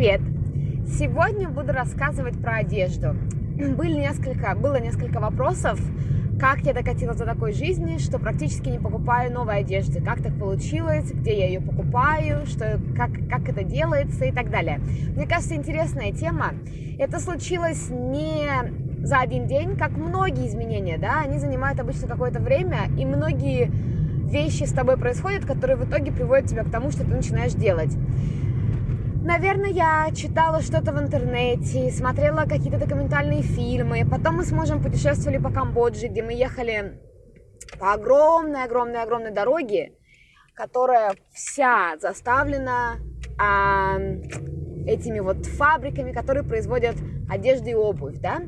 Привет! Сегодня буду рассказывать про одежду. Были несколько, было несколько вопросов, как я докатилась до такой жизни, что практически не покупаю новой одежды, как так получилось, где я ее покупаю, что, как, как это делается и так далее. Мне кажется, интересная тема. Это случилось не за один день, как многие изменения, да, они занимают обычно какое-то время, и многие вещи с тобой происходят, которые в итоге приводят тебя к тому, что ты начинаешь делать. Наверное, я читала что-то в интернете, смотрела какие-то документальные фильмы. Потом мы с мужем путешествовали по Камбодже, где мы ехали по огромной-огромной-огромной дороге, которая вся заставлена а, этими вот фабриками, которые производят одежду и обувь, да.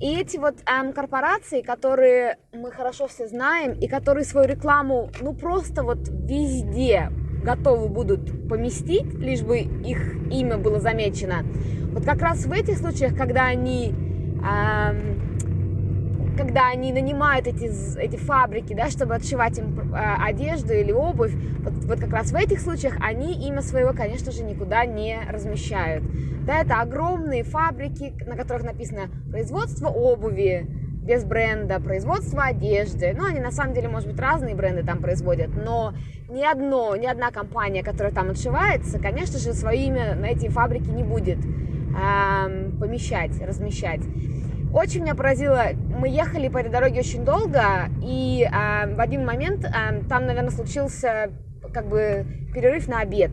И эти вот эм, корпорации, которые мы хорошо все знаем, и которые свою рекламу, ну просто вот везде готовы будут поместить, лишь бы их имя было замечено. Вот как раз в этих случаях, когда они, э, когда они нанимают эти, эти фабрики, да, чтобы отшивать им э, одежду или обувь, вот, вот как раз в этих случаях они имя своего, конечно же, никуда не размещают. Да, это огромные фабрики, на которых написано производство обуви, без бренда, производство одежды. Ну, они на самом деле, может быть, разные бренды там производят, но ни одно, ни одна компания, которая там отшивается, конечно же, свое имя на эти фабрики не будет эм, помещать, размещать. Очень меня поразило, мы ехали по этой дороге очень долго, и э, в один момент э, там, наверное, случился как бы перерыв на обед.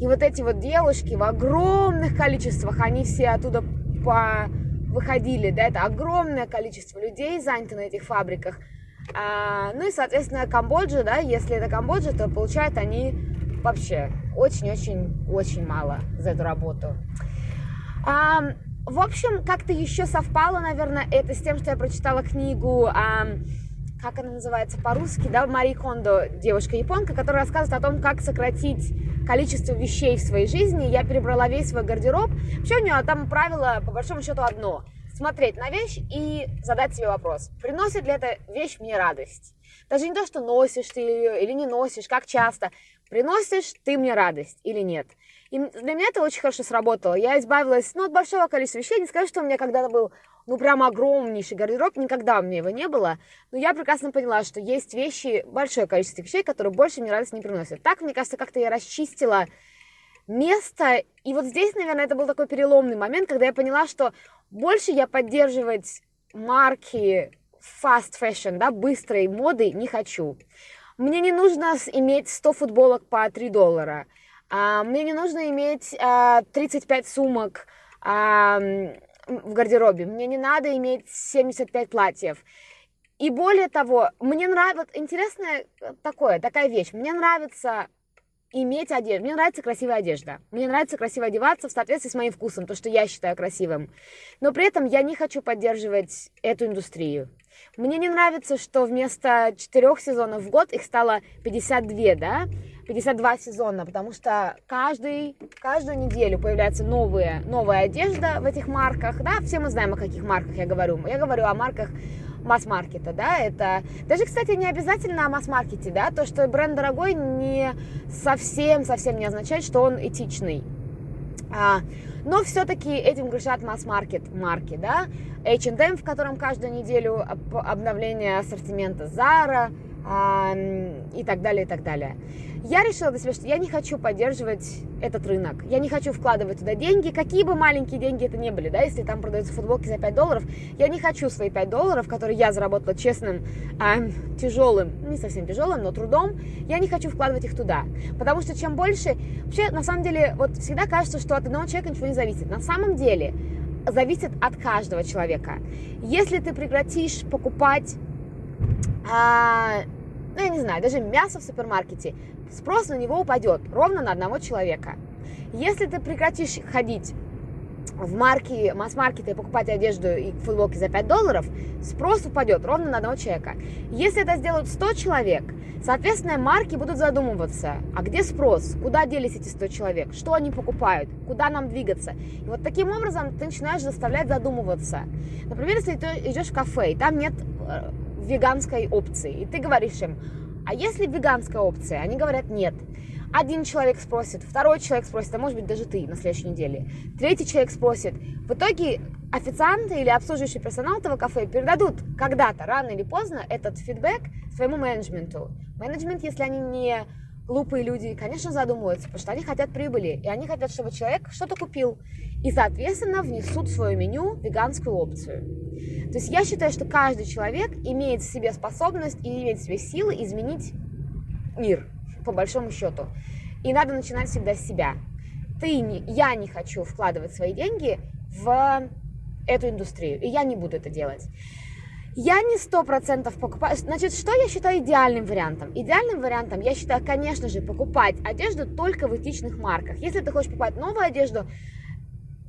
И вот эти вот девушки в огромных количествах, они все оттуда по выходили, да, это огромное количество людей занято на этих фабриках. А, ну и, соответственно, Камбоджа, да, если это Камбоджа, то получают они вообще очень-очень-очень мало за эту работу. А, в общем, как-то еще совпало, наверное, это с тем, что я прочитала книгу, а, как она называется по-русски, да, Мари Кондо, девушка-японка, которая рассказывает о том, как сократить количество вещей в своей жизни. Я перебрала весь свой гардероб. Вообще у нее там правило, по большому счету, одно. Смотреть на вещь и задать себе вопрос. Приносит ли эта вещь мне радость? Даже не то, что носишь ты ее или не носишь, как часто. Приносишь ты мне радость или нет? И для меня это очень хорошо сработало. Я избавилась ну, от большого количества вещей. Не скажу, что у меня когда-то был ну, прям огромнейший гардероб. Никогда у меня его не было. Но я прекрасно поняла, что есть вещи, большое количество вещей, которые больше мне радость не приносят. Так, мне кажется, как-то я расчистила место. И вот здесь, наверное, это был такой переломный момент, когда я поняла, что больше я поддерживать марки fast fashion, да, быстрой моды не хочу. Мне не нужно иметь 100 футболок по 3 доллара. А, мне не нужно иметь а, 35 сумок в гардеробе. Мне не надо иметь 75 платьев. И более того, мне нравится, интересная такое, такая вещь, мне нравится иметь одежду. Мне нравится красивая одежда. Мне нравится красиво одеваться в соответствии с моим вкусом, то, что я считаю красивым. Но при этом я не хочу поддерживать эту индустрию. Мне не нравится, что вместо четырех сезонов в год их стало 52, да? 52 сезона, потому что каждый, каждую неделю появляется новая, новая одежда в этих марках, да, все мы знаем, о каких марках я говорю. Я говорю о марках масс-маркета, да, это даже, кстати, не обязательно о масс-маркете, да, то, что бренд дорогой не совсем-совсем не означает, что он этичный. А, но все-таки этим грешат масс-маркет марки, да, H&M, в котором каждую неделю обновление ассортимента Zara, и так далее, и так далее. Я решила для себя, что я не хочу поддерживать этот рынок. Я не хочу вкладывать туда деньги, какие бы маленькие деньги это ни были, да, если там продаются футболки за 5 долларов, я не хочу свои 5 долларов, которые я заработала честным, э, тяжелым, не совсем тяжелым, но трудом, я не хочу вкладывать их туда. Потому что чем больше... Вообще, на самом деле, вот всегда кажется, что от одного человека ничего не зависит. На самом деле, зависит от каждого человека. Если ты прекратишь покупать а, ну, я не знаю, даже мясо в супермаркете, спрос на него упадет ровно на одного человека. Если ты прекратишь ходить в марки, масс-маркеты покупать одежду и футболки за 5 долларов, спрос упадет ровно на одного человека. Если это сделают 100 человек, соответственно, марки будут задумываться, а где спрос, куда делись эти 100 человек, что они покупают, куда нам двигаться. И вот таким образом ты начинаешь заставлять задумываться. Например, если ты идешь в кафе, и там нет э, веганской опции. И ты говоришь им, а если веганская опция? Они говорят нет. Один человек спросит, второй человек спросит, а может быть даже ты на следующей неделе. Третий человек спросит. В итоге официанты или обслуживающий персонал этого кафе передадут когда-то, рано или поздно, этот фидбэк своему менеджменту. Менеджмент, если они не глупые люди, конечно, задумываются, потому что они хотят прибыли, и они хотят, чтобы человек что-то купил, и, соответственно, внесут в свое меню веганскую опцию. То есть я считаю, что каждый человек имеет в себе способность и имеет в себе силы изменить мир, по большому счету. И надо начинать всегда с себя. Ты не, я не хочу вкладывать свои деньги в эту индустрию, и я не буду это делать. Я не сто процентов покупаю. Значит, что я считаю идеальным вариантом? Идеальным вариантом я считаю, конечно же, покупать одежду только в этичных марках. Если ты хочешь покупать новую одежду,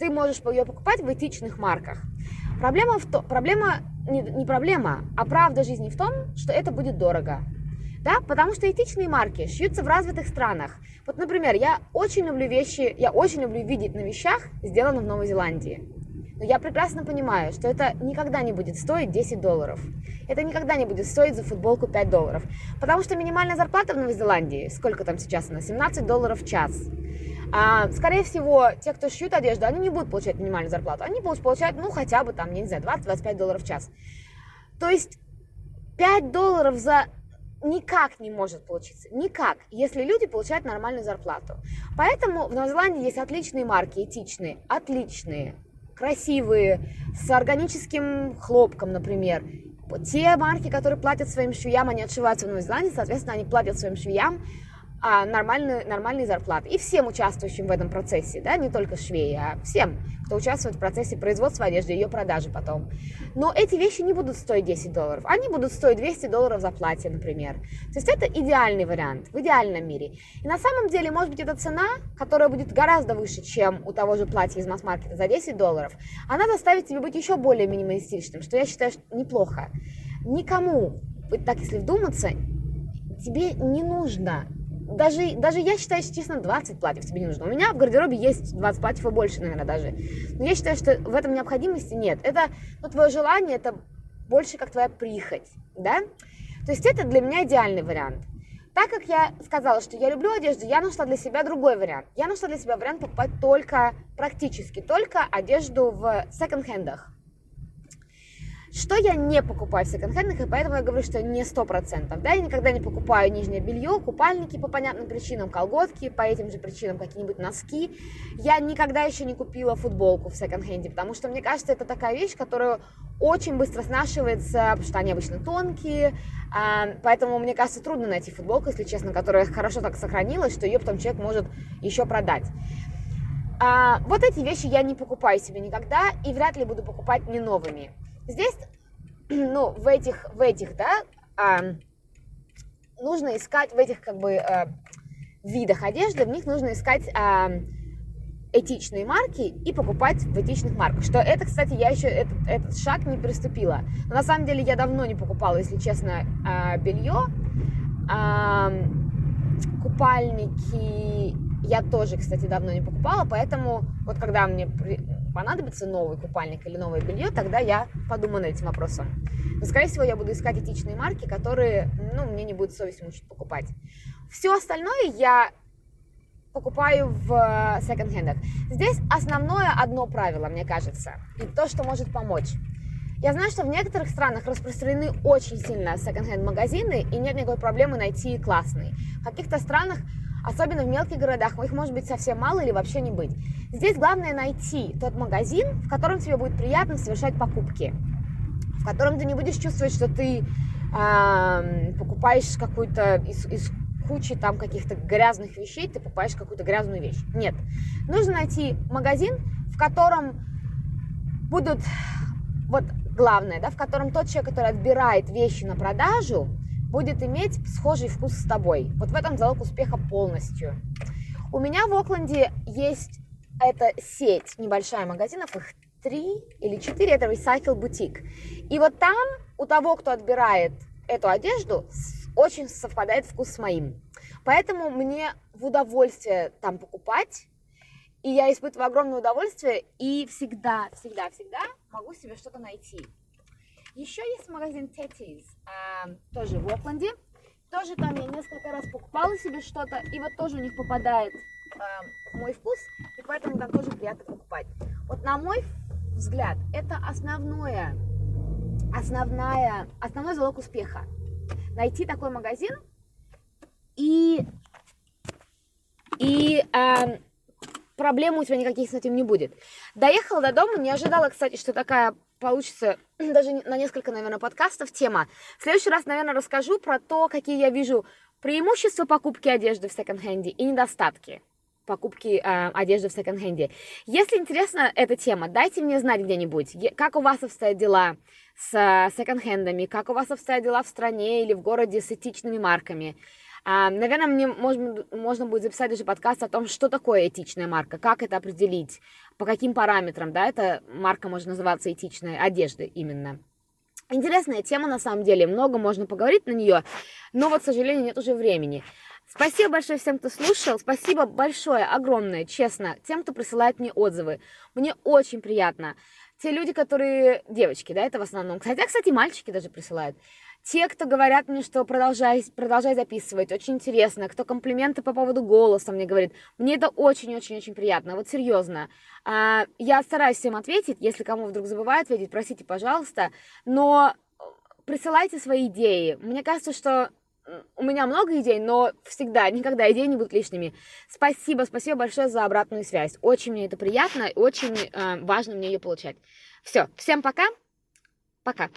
ты можешь ее покупать в этичных марках. Проблема, в то, проблема не, не проблема, а правда жизни в том, что это будет дорого. Да, потому что этичные марки шьются в развитых странах. Вот, например, я очень люблю вещи, я очень люблю видеть на вещах, сделанных в Новой Зеландии. Но я прекрасно понимаю, что это никогда не будет стоить 10 долларов. Это никогда не будет стоить за футболку 5 долларов. Потому что минимальная зарплата в Новой Зеландии, сколько там сейчас она, 17 долларов в час. А, скорее всего, те, кто шьют одежду, они не будут получать минимальную зарплату. Они будут получать, ну, хотя бы там, я не знаю, 20-25 долларов в час. То есть 5 долларов за никак не может получиться. Никак, если люди получают нормальную зарплату. Поэтому в Новой Зеландии есть отличные марки, этичные, отличные красивые, с органическим хлопком, например. Те марки, которые платят своим швеям, они отшиваются в Новой Зеландии, соответственно, они платят своим швеям а, нормальные, нормальные зарплаты. И всем участвующим в этом процессе, да, не только швеи, а всем, кто участвует в процессе производства одежды ее продажи потом. Но эти вещи не будут стоить 10 долларов, они будут стоить 200 долларов за платье, например. То есть это идеальный вариант, в идеальном мире. И на самом деле, может быть, эта цена, которая будет гораздо выше, чем у того же платья из масс-маркета за 10 долларов, она заставит тебя быть еще более минималистичным, что я считаю что неплохо. Никому, так если вдуматься, тебе не нужно даже, даже я считаю, что, честно, 20 платьев тебе не нужно. У меня в гардеробе есть 20 платьев и больше, наверное, даже. Но я считаю, что в этом необходимости нет. Это ну, твое желание, это больше как твоя прихоть, да? То есть это для меня идеальный вариант. Так как я сказала, что я люблю одежду, я нашла для себя другой вариант. Я нашла для себя вариант покупать только, практически только одежду в секонд-хендах. Что я не покупаю в секонд-хендах, и поэтому я говорю, что не сто процентов. Да, я никогда не покупаю нижнее белье, купальники по понятным причинам, колготки, по этим же причинам какие-нибудь носки. Я никогда еще не купила футболку в секонд-хенде, потому что мне кажется, это такая вещь, которую очень быстро снашивается, потому что они обычно тонкие, а, поэтому мне кажется трудно найти футболку, если честно, которая хорошо так сохранилась, что ее потом человек может еще продать. А, вот эти вещи я не покупаю себе никогда и вряд ли буду покупать не новыми. Здесь, ну, в этих, в этих, да, а, нужно искать, в этих, как бы, а, видах одежды, в них нужно искать а, этичные марки и покупать в этичных марках. Что это, кстати, я еще этот, этот шаг не приступила. Но на самом деле я давно не покупала, если честно, а, белье. А, купальники я тоже, кстати, давно не покупала, поэтому вот когда мне понадобится новый купальник или новое белье, тогда я подумаю над этим вопросом. Но, скорее всего, я буду искать этичные марки, которые, ну, мне не будет совесть мучить покупать. Все остальное я покупаю в э, секонд-хендах. Здесь основное одно правило, мне кажется, и то, что может помочь. Я знаю, что в некоторых странах распространены очень сильно секонд-хенд магазины, и нет никакой проблемы найти классный. В каких-то странах Особенно в мелких городах, их может быть совсем мало или вообще не быть. Здесь главное найти тот магазин, в котором тебе будет приятно совершать покупки, в котором ты не будешь чувствовать, что ты э, покупаешь какую-то из, из кучи там каких-то грязных вещей, ты покупаешь какую-то грязную вещь. Нет. Нужно найти магазин, в котором будут, вот главное, да, в котором тот человек, который отбирает вещи на продажу, будет иметь схожий вкус с тобой. Вот в этом залог успеха полностью. У меня в Окленде есть эта сеть небольшая магазинов, их три или четыре, это Recycle Boutique. И вот там у того, кто отбирает эту одежду, очень совпадает вкус с моим. Поэтому мне в удовольствие там покупать, и я испытываю огромное удовольствие, и всегда, всегда, всегда могу себе что-то найти. Еще есть магазин Teddy's, тоже в Окленде. тоже там я несколько раз покупала себе что-то, и вот тоже у них попадает э, мой вкус, и поэтому там тоже приятно покупать. Вот на мой взгляд, это основное, основная, основной залог успеха. Найти такой магазин и, и э, проблем у тебя никаких с этим не будет. Доехала до дома, не ожидала, кстати, что такая получится даже на несколько, наверное, подкастов тема. В следующий раз, наверное, расскажу про то, какие я вижу преимущества покупки одежды в секонд-хенде и недостатки покупки э, одежды в секонд-хенде. Если интересна эта тема, дайте мне знать где-нибудь, как у вас обстоят дела с э, секонд-хендами, как у вас обстоят дела в стране или в городе с этичными марками. А, наверное, мне можно, можно будет записать даже подкаст о том, что такое этичная марка, как это определить, по каким параметрам, да, эта марка может называться этичной одежды именно. Интересная тема на самом деле, много можно поговорить на нее, но вот, к сожалению, нет уже времени. Спасибо большое всем, кто слушал. Спасибо большое, огромное, честно, тем, кто присылает мне отзывы. Мне очень приятно. Те люди, которые... Девочки, да, это в основном. А, кстати, мальчики даже присылают. Те, кто говорят мне, что продолжай, продолжай записывать, очень интересно. Кто комплименты по поводу голоса мне говорит. Мне это очень-очень-очень приятно. Вот серьезно. А, я стараюсь всем ответить. Если кому вдруг забываю ответить, простите, пожалуйста. Но присылайте свои идеи. Мне кажется, что у меня много идей, но всегда, никогда идеи не будут лишними. Спасибо, спасибо большое за обратную связь. Очень мне это приятно, очень э, важно мне ее получать. Все, всем пока. Пока.